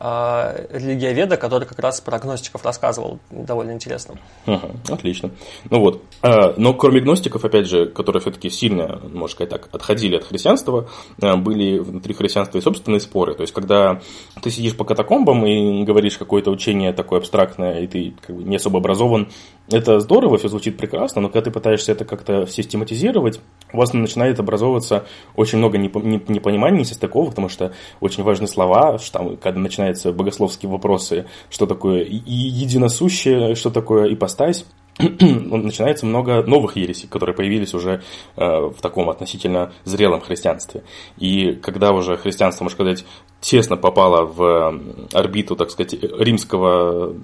э, религия Веда, который как раз про гностиков рассказывал, довольно интересно. Ага, отлично. Ну вот, э, но кроме гностиков, опять же, которые все-таки сильно, можно сказать так, отходили от христианства, э, были внутри христианства и собственные споры. То есть, когда ты сидишь по катакомбам и говоришь какое-то учение такое абстрактное, и ты как бы не особо образован, это здорово, все звучит прекрасно, но когда ты пытаешься это как-то систематизировать, у вас начинает образовываться очень много непониманий, несостыковок, потому что очень важны слова, что там, когда начинает начинаются богословские вопросы, что такое единосущее, что такое ипостась, начинается много новых ересей, которые появились уже э, в таком относительно зрелом христианстве. И когда уже христианство, можно сказать, тесно попало в орбиту, так сказать, римского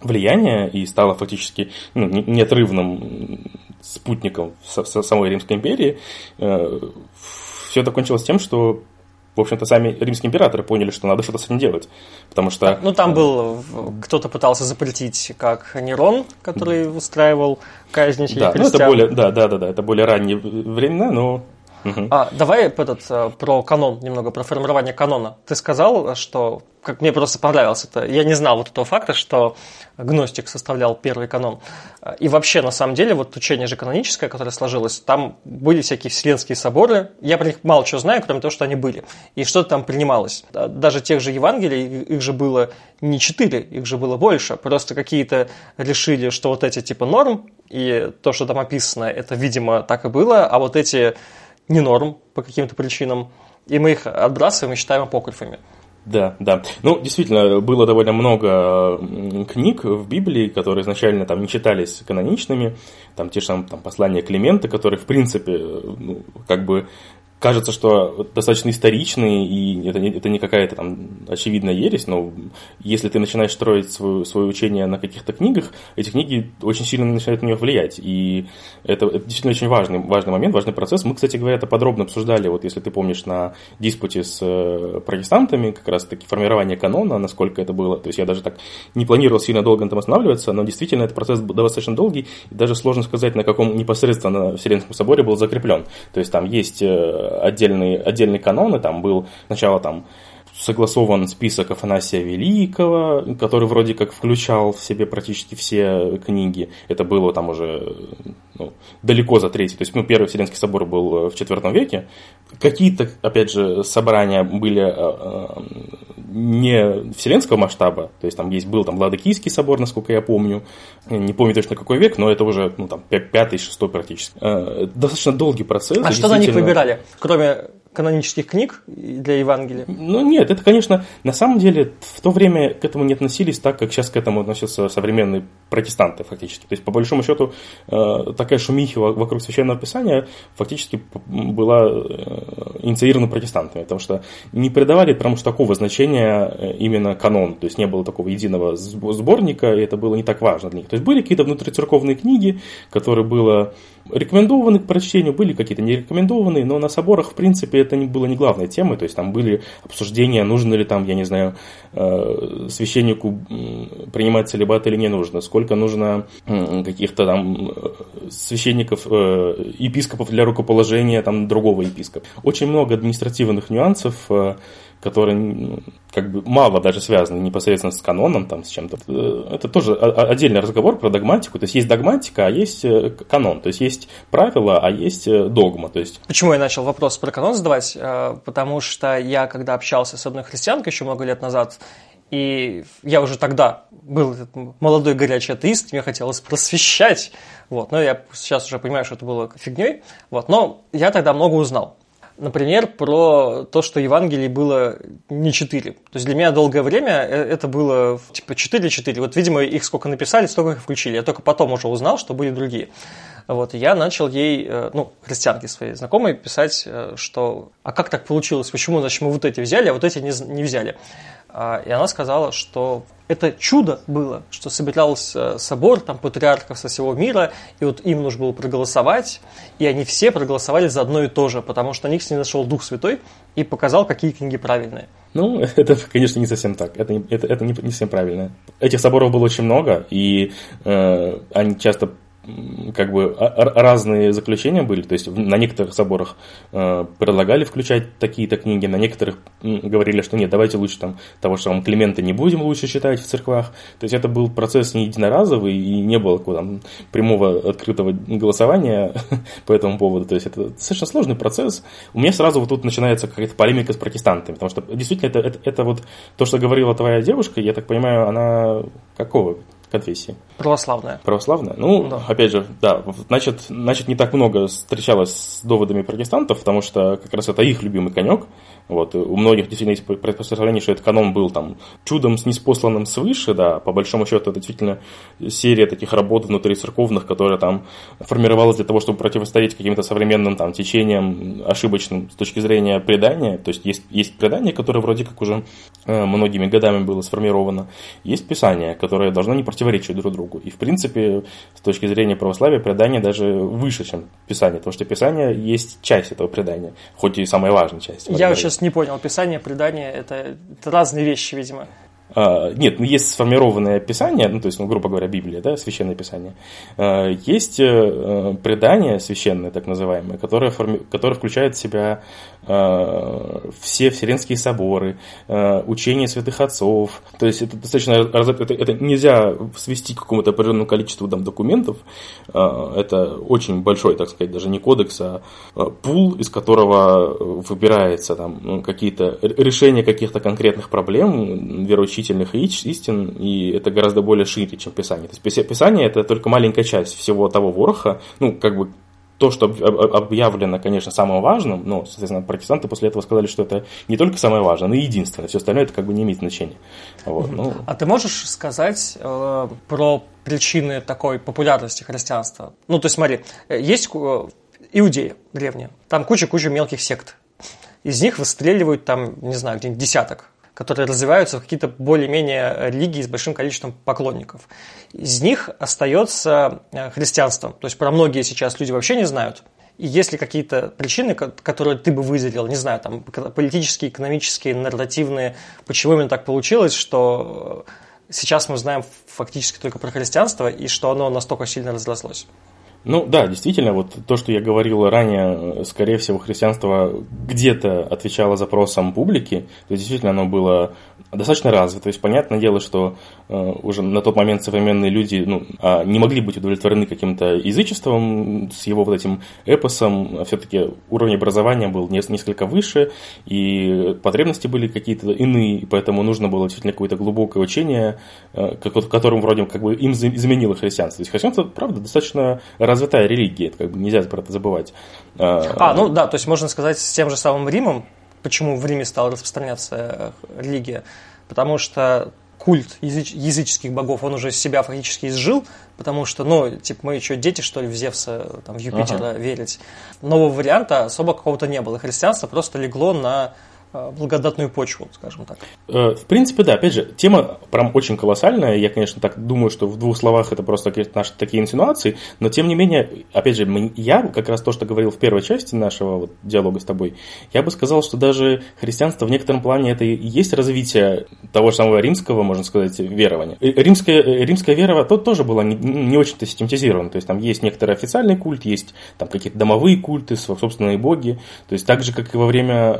влияния и стало фактически ну, неотрывным спутником самой Римской империи, э, все это кончилось тем, что в общем-то, сами римские императоры поняли, что надо что-то с этим делать. Потому что... Ну, там был... Кто-то пытался запретить, как Нерон, который устраивал казни да. Ну, это более... Да, да, да, да, это более ранние времена, но А, давай этот, э, про канон немного, про формирование канона. Ты сказал, что как мне просто понравилось это. Я не знал вот этого факта, что гностик составлял первый канон. И вообще, на самом деле, вот учение же каноническое, которое сложилось, там были всякие вселенские соборы. Я про них мало чего знаю, кроме того, что они были. И что-то там принималось. Даже тех же Евангелий, их же было не четыре, их же было больше. Просто какие-то решили, что вот эти типа норм, и то, что там описано, это, видимо, так и было, а вот эти не норм по каким-то причинам, и мы их отбрасываем и считаем апокрифами. Да, да. Ну, действительно, было довольно много книг в Библии, которые изначально там не читались каноничными. Там те же там, послания Климента, которые, в принципе, ну, как бы кажется, что достаточно историчный, и это не, это не какая-то там очевидная ересь, но если ты начинаешь строить свое, свое учение на каких-то книгах, эти книги очень сильно начинают на него влиять. И это, это действительно очень важный, важный момент, важный процесс. Мы, кстати говоря, это подробно обсуждали, вот если ты помнишь, на диспуте с э, протестантами, как раз таки формирование канона, насколько это было. То есть я даже так не планировал сильно долго на этом останавливаться, но действительно этот процесс был достаточно долгий, и даже сложно сказать, на каком непосредственно на Вселенском соборе был закреплен. То есть там есть э, отдельные, отдельные каноны, там был сначала там согласован список Афанасия Великого, который вроде как включал в себе практически все книги. Это было там уже ну, далеко за третий. То есть, ну, Первый Вселенский собор был в IV веке. Какие-то, опять же, собрания были э, э, не вселенского масштаба. То есть, там есть был там Ладокийский собор, насколько я помню. Не помню точно какой век, но это уже, ну, там, пятый, шестой практически. Э, достаточно долгий процесс. А что за них выбирали? Кроме канонических книг для Евангелия? Ну нет, это, конечно, на самом деле в то время к этому не относились так, как сейчас к этому относятся современные протестанты фактически. То есть, по большому счету, э, такая шумиха вокруг Священного Писания фактически была э, инициирована протестантами, потому что не придавали прямо что такого значения э, именно канон, то есть не было такого единого сборника, и это было не так важно для них. То есть были какие-то внутрицерковные книги, которые было рекомендованы к прочтению, были какие-то не рекомендованные, но на соборах, в принципе, это не было не главной темой, то есть там были обсуждения, нужно ли там, я не знаю, э, священнику принимать целебат или не нужно, сколько нужно каких-то там э, священников, э, епископов для рукоположения там другого епископа. Очень много административных нюансов, которые как бы мало даже связаны непосредственно с каноном, там, с чем-то. Э, это тоже отдельный разговор про догматику. То есть есть догматика, а есть э, канон. То есть есть правила, а есть э, догма. То есть... Почему я начал вопрос про канон задавать? Потому что я, когда общался с одной христианкой еще много лет назад, и я уже тогда был молодой горячий атеист, мне хотелось просвещать, вот, но я сейчас уже понимаю, что это было фигней, вот, но я тогда много узнал. Например, про то, что Евангелий было не четыре. То есть для меня долгое время э, это было типа 4-4. Вот, видимо, их сколько написали, столько их включили. Я только потом уже узнал, что были другие. Вот, я начал ей, э, ну, христианке своей знакомой писать, э, что «А как так получилось? Почему, значит, мы вот эти взяли, а вот эти не, не взяли?» а, И она сказала, что это чудо было, что собирался собор там, патриархов со всего мира, и вот им нужно было проголосовать, и они все проголосовали за одно и то же, потому что на них снизошел Дух Святой и показал, какие книги правильные. Ну, это, конечно, не совсем так. Это, это, это не, не совсем правильно. Этих соборов было очень много, и э, они часто как бы разные заключения были, то есть на некоторых соборах э, предлагали включать такие-то книги, на некоторых говорили, что нет, давайте лучше там того, что вам Климента не будем лучше читать в церквах. То есть это был процесс не единоразовый и не было там прямого открытого голосования по этому поводу. То есть это достаточно сложный процесс. У меня сразу вот тут начинается какая-то полемика с протестантами, потому что действительно это, это, это вот то, что говорила твоя девушка, я так понимаю, она какого конфессии? Православная. Православная? Ну, да. опять же, да, значит, значит, не так много встречалось с доводами протестантов, потому что как раз это их любимый конек. Вот, у многих действительно есть представление, что этот канон был там чудом с неспосланным свыше, да, по большому счету это действительно серия таких работ внутри церковных, которая там формировалась для того, чтобы противостоять каким-то современным там течениям ошибочным с точки зрения предания. То есть есть, есть предание, которое вроде как уже э, многими годами было сформировано. Есть писание, которое должно не противоречить друг другу. И в принципе, с точки зрения православия, предание даже выше, чем писание, потому что писание есть часть этого предания, хоть и самая важная часть. Я сейчас не понял, писание, предание это, это разные вещи, видимо. а, нет, ну есть сформированное описание, ну то есть, ну, грубо говоря, Библия, да, священное писание. А, есть э, предание священное, так называемое, которое, форми... которое включает в себя все вселенские соборы, учения святых отцов. То есть это достаточно это, это нельзя свести к какому-то определенному количеству там, документов. Это очень большой, так сказать, даже не кодекс, а пул, из которого выбирается там ну, какие-то решения каких-то конкретных проблем верующих исключительных истин, и это гораздо более шире, чем Писание. То есть Писание это только маленькая часть всего того вороха, ну, как бы то, что объявлено, конечно, самым важным, но, соответственно, протестанты после этого сказали, что это не только самое важное, но и единственное. Все остальное это как бы не имеет значения. Вот, ну. А ты можешь сказать э, про причины такой популярности христианства? Ну, то есть, смотри, э, есть э, иудеи древние, там куча-куча мелких сект. Из них выстреливают там, не знаю, где-нибудь десяток которые развиваются в какие-то более-менее религии с большим количеством поклонников. Из них остается э, христианство. То есть про многие сейчас люди вообще не знают. И если какие-то причины, которые ты бы выделил, не знаю, там политические, экономические, нарративные, почему именно так получилось, что э, сейчас мы знаем фактически только про христианство и что оно настолько сильно разрослось? Ну да, действительно, вот то, что я говорил ранее, скорее всего, христианство где-то отвечало запросам публики, то есть действительно оно было достаточно развито. То есть понятное дело, что э, уже на тот момент современные люди ну, а, не могли быть удовлетворены каким-то язычеством с его вот этим эпосом. Все-таки уровень образования был несколько выше, и потребности были какие-то иные, поэтому нужно было действительно какое-то глубокое учение, э, которым вроде как бы им изменило христианство. То есть христианство, правда, достаточно развитая религия, это как бы нельзя про это забывать. А, а, ну да, то есть можно сказать, с тем же самым Римом, почему в Риме стала распространяться э, религия, потому что культ языч, языческих богов, он уже себя фактически изжил, потому что, ну, типа, мы еще дети, что ли, в Зевса, там, в Юпитера ага. верить. Нового варианта особо какого-то не было. Христианство просто легло на благодатную почву, скажем так. Э, в принципе, да. Опять же, тема прям очень колоссальная. Я, конечно, так думаю, что в двух словах это просто наши такие инсинуации, но тем не менее, опять же, я как раз то, что говорил в первой части нашего вот диалога с тобой, я бы сказал, что даже христианство в некотором плане это и есть развитие того же самого римского, можно сказать, верования. Э, римская, римская вера то, тоже была не, не очень-то систематизирована. То есть там есть некоторый официальный культ, есть там какие-то домовые культы, собственные боги. То есть так же, как и во время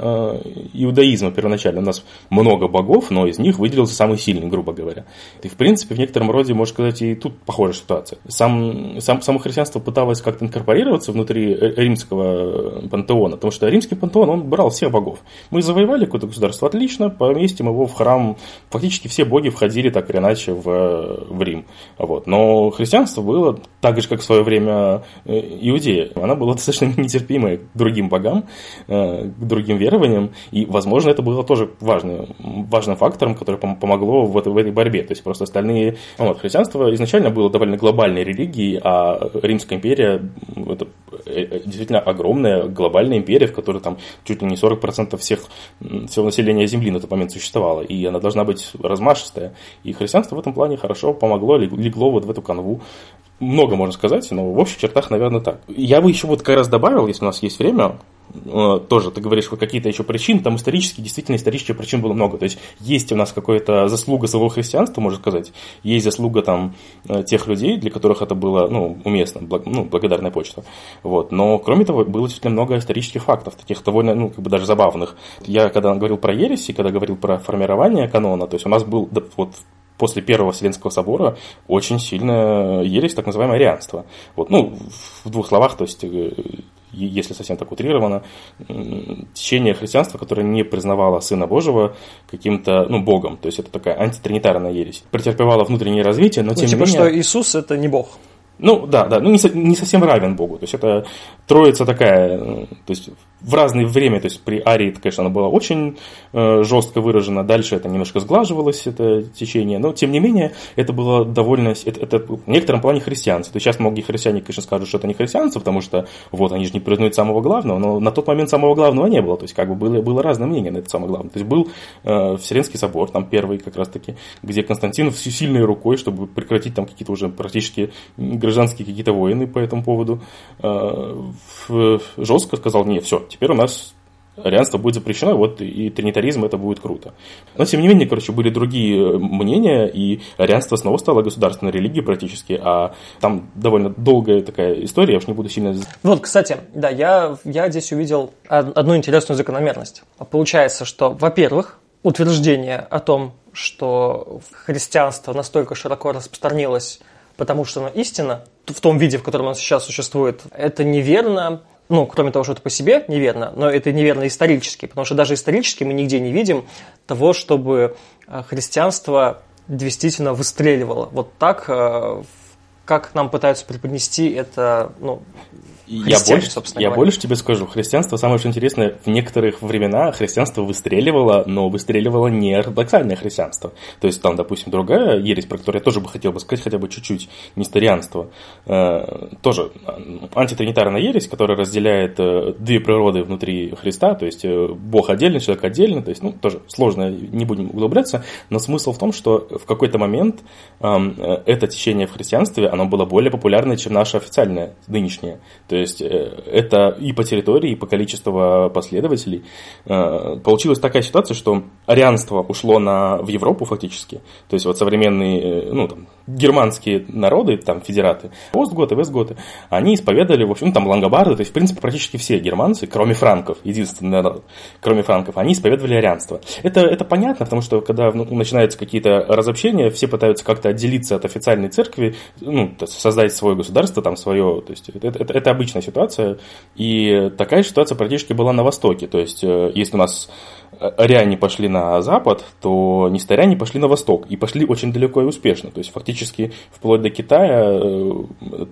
иудаизма первоначально. У нас много богов, но из них выделился самый сильный, грубо говоря. И, в принципе, в некотором роде, можно сказать, и тут похожая ситуация. Сам, сам, само христианство пыталось как-то инкорпорироваться внутри римского пантеона, потому что римский пантеон, он брал всех богов. Мы завоевали какое-то государство, отлично, поместим его в храм. Фактически все боги входили так или иначе в, в Рим. Вот. Но христианство было так же, как в свое время э, Иудея. Она была достаточно нетерпимой к другим богам, э, к другим верованиям. И, возможно, это было тоже важным, важным фактором, который помогло в этой, в этой борьбе. То есть просто остальные... Вот, христианство изначально было довольно глобальной религией, а Римская империя это э, действительно огромная глобальная империя, в которой там чуть ли не 40% всех, всего населения Земли на тот момент существовало. И она должна быть размашистая. И христианство в этом плане хорошо помогло, легло вот в эту канву много можно сказать, но в общих чертах, наверное, так. Я бы еще вот как раз добавил, если у нас есть время, Э, тоже ты говоришь, что какие-то еще причины, там исторически, действительно исторических причин было много. То есть есть у нас какая-то заслуга самого христианства, можно сказать, есть заслуга там э, тех людей, для которых это было ну, уместно, благ, ну, благодарная почта. Вот. Но кроме того, было действительно много исторических фактов, таких довольно, ну, как бы даже забавных. Я когда говорил про ереси, когда говорил про формирование канона, то есть у нас был вот после Первого Вселенского собора очень сильная ересь, так называемое арианство. Вот, ну, в двух словах, то есть э, если совсем так утрировано, течение христианства, которое не признавало Сына Божьего каким-то, ну, Богом. То есть это такая антитринитарная ересь. Претерпевало внутреннее развитие, но ну, тем типа, не менее... что Иисус это не Бог. Ну, да, да, ну не, не совсем равен Богу. То есть это троица такая, то есть в разное время, то есть при Арии, конечно, она была очень э, жестко выражена, дальше это немножко сглаживалось, это течение, но тем не менее это было довольно, это, это в некотором плане христианство. То есть сейчас многие христиане, конечно, скажут, что это не христианство, потому что вот они же не признают самого главного, но на тот момент самого главного не было, то есть как бы было, было разное мнение на это самое главное. То есть был э, Вселенский собор, там первый как раз таки, где Константин всю сильной рукой, чтобы прекратить там какие-то уже практически гражданские какие-то войны по этому поводу, э, жестко сказал, нет, все, теперь у нас арианство будет запрещено, вот и тринитаризм это будет круто. Но, тем не менее, короче, были другие мнения, и арианство снова стало государственной религией практически, а там довольно долгая такая история, я уж не буду сильно... Вот, кстати, да, я, я здесь увидел одну интересную закономерность. Получается, что, во-первых, утверждение о том, что христианство настолько широко распространилось, потому что оно истина, в том виде, в котором оно сейчас существует, это неверно, ну, кроме того, что это по себе неверно, но это неверно исторически, потому что даже исторически мы нигде не видим того, чтобы э, христианство действительно выстреливало. Вот так, э, как нам пытаются преподнести это, ну, я больше, я больше тебе скажу, христианство самое что интересное, в некоторых времена христианство выстреливало, но выстреливало не ортодоксальное христианство. То есть там, допустим, другая ересь, про которую я тоже бы хотел бы сказать хотя бы чуть-чуть, несторианство. Э, тоже антитринитарная ересь, которая разделяет э, две природы внутри Христа, то есть э, Бог отдельно, человек отдельно, то есть, ну, тоже сложно, не будем углубляться, но смысл в том, что в какой-то момент э, это течение в христианстве, оно было более популярное, чем наше официальное, нынешнее. То есть э, это и по территории, и по количеству последователей. Э, получилась такая ситуация, что арианство ушло на, в Европу фактически. То есть вот современные, э, ну, там, германские народы, там, федераты, остготы, вестготы, они исповедовали, в общем, там, лангобарды, то есть, в принципе, практически все германцы, кроме франков, единственный народ, кроме франков, они исповедовали арианство. Это, это понятно, потому что, когда ну, начинаются какие-то разобщения, все пытаются как-то отделиться от официальной церкви, ну, создать свое государство, там, свое, то есть, это, это, это обычная ситуация, и такая ситуация практически была на Востоке, то есть, э, если у нас ариане пошли на запад, то нестаряне пошли на восток, и пошли очень далеко и успешно, то есть, фактически, вплоть до Китая, э,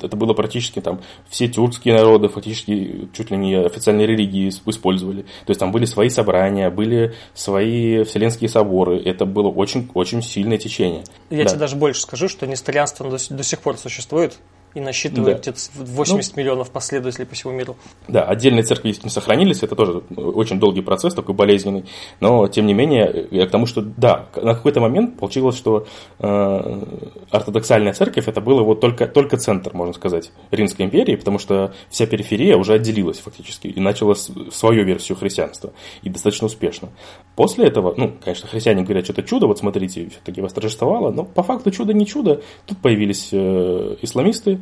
это было практически там, все тюркские народы, фактически, чуть ли не официальные религии использовали, то есть, там были свои собрания, были свои вселенские соборы, это было очень-очень сильное течение. Я да. тебе даже больше скажу, что нестарианство до, до сих пор существует, и насчитывает да. где-то 80 ну, миллионов последователей по всему миру. Да, отдельные церкви не сохранились, это тоже очень долгий процесс, такой болезненный, но тем не менее, я к тому, что да, на какой-то момент получилось, что э, ортодоксальная церковь это было вот только, только центр, можно сказать, Римской империи, потому что вся периферия уже отделилась фактически и начала свою версию христианства, и достаточно успешно. После этого, ну, конечно, христиане говорят, что это чудо, вот смотрите, все-таки восторжествовало, но по факту чудо не чудо, тут появились э, исламисты,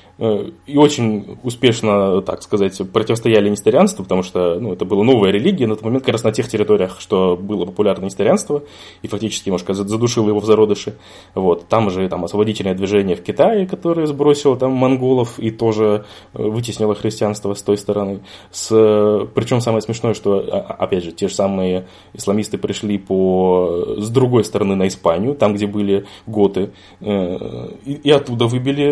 и очень успешно, так сказать, противостояли нестарианству, потому что ну, это была новая религия на тот момент, как раз на тех территориях, что было популярно нестарианство, и фактически, сказать, задушило его в зародыше. Вот. Там же там, освободительное движение в Китае, которое сбросило там монголов и тоже э, вытеснило христианство с той стороны. С... Причем самое смешное, что, а, а, опять же, те же самые исламисты пришли по... с другой стороны на Испанию, там, где были готы, э, и оттуда выбили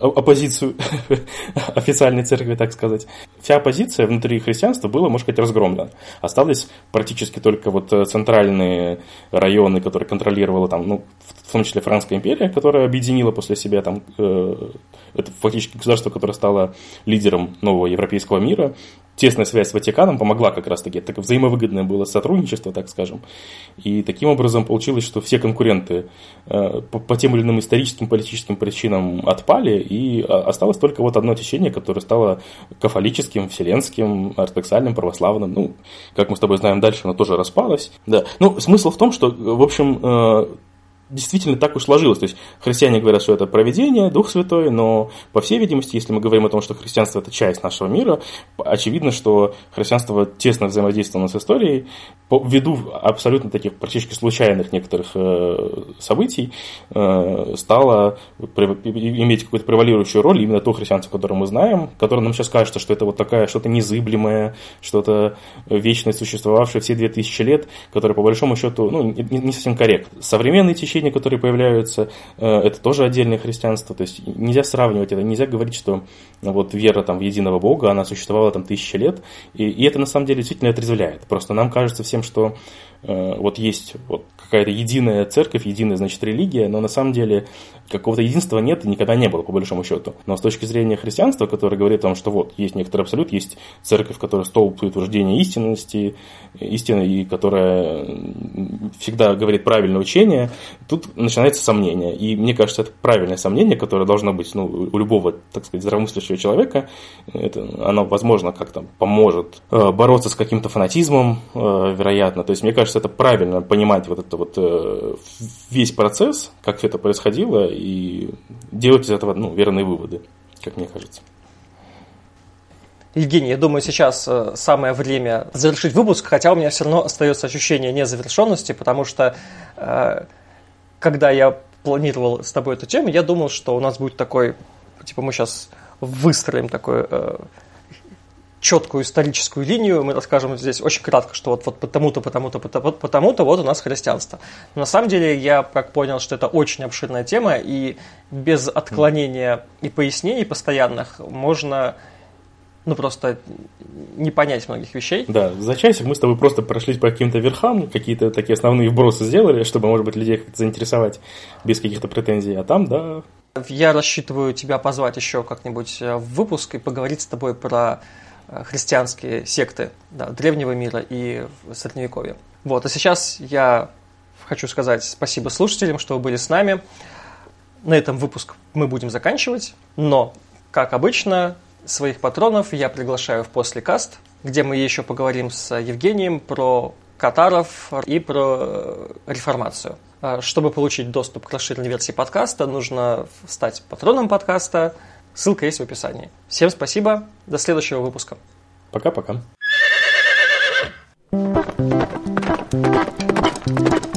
оппозицию позицию официальной церкви, так сказать. Вся оппозиция внутри христианства была, можно сказать, разгромлена. Остались практически только вот э, центральные районы, которые контролировала там, ну, в том числе Франская империя, которая объединила после себя там, э, это фактически государство, которое стало лидером нового европейского мира, тесная связь с Ватиканом помогла как раз-таки. Так взаимовыгодное было сотрудничество, так скажем. И таким образом получилось, что все конкуренты э, по, по тем или иным историческим, политическим причинам отпали, и осталось только вот одно течение, которое стало кафолическим, вселенским, ортодоксальным, православным. Ну, как мы с тобой знаем, дальше оно тоже распалось. Да. Ну, смысл в том, что, в общем, э, действительно так уж сложилось. То есть христиане говорят, что это проведение, Дух Святой, но по всей видимости, если мы говорим о том, что христианство это часть нашего мира, очевидно, что христианство тесно взаимодействовало с историей, ввиду абсолютно таких практически случайных некоторых э, событий, э, стало иметь какую-то превалирующую роль именно то христианство, которое мы знаем, которое нам сейчас кажется, что это вот такая что-то незыблемое, что-то вечное, существовавшее все 2000 лет, которое по большому счету ну, не совсем корректно. Современные течения, которые появляются, э, это тоже отдельное христианство, то есть нельзя сравнивать это, нельзя говорить, что вот вера там в единого Бога, она существовала там тысячи лет, и, и это на самом деле действительно отрезвляет. Просто нам кажется всем, что э, вот есть вот какая-то единая церковь, единая, значит, религия, но на самом деле какого-то единства нет и никогда не было, по большому счету. Но с точки зрения христианства, которое говорит о том, что вот есть некоторый абсолют, есть церковь, которая столб утверждения истинности, истины, и которая всегда говорит правильное учение, тут начинается сомнение. И мне кажется, это правильное сомнение, которое должно быть ну, у любого, так сказать, здравомыслящего человека. Это, оно, возможно, как-то поможет э, бороться с каким-то фанатизмом, э, вероятно. То есть, мне кажется, это правильно понимать вот это вот э, весь процесс, как все это происходило, и делать из этого ну, верные выводы, как мне кажется. Евгений, я думаю, сейчас э, самое время завершить выпуск, хотя у меня все равно остается ощущение незавершенности, потому что э, когда я планировал с тобой эту тему, я думал, что у нас будет такой, типа мы сейчас выстроим такой четкую историческую линию, мы расскажем здесь очень кратко, что вот, вот потому-то, потому-то, потому-то вот у нас христианство. Но на самом деле я как понял, что это очень обширная тема, и без отклонения и пояснений постоянных можно ну, просто не понять многих вещей. Да, за часик мы с тобой просто прошлись по каким-то верхам, какие-то такие основные вбросы сделали, чтобы, может быть, людей как-то заинтересовать без каких-то претензий. А там, да... Я рассчитываю тебя позвать еще как-нибудь в выпуск и поговорить с тобой про Э, христианские секты да, древнего мира и средневековья. Вот, а сейчас я хочу сказать спасибо слушателям, что вы были с нами. На этом выпуск мы будем заканчивать, но, как обычно, своих патронов я приглашаю в послекаст, где мы еще поговорим с Евгением про катаров и про э, реформацию. А чтобы получить доступ к расширенной версии подкаста, нужно стать патроном подкаста – Ссылка есть в описании. Всем спасибо. До следующего выпуска. Пока-пока. thank you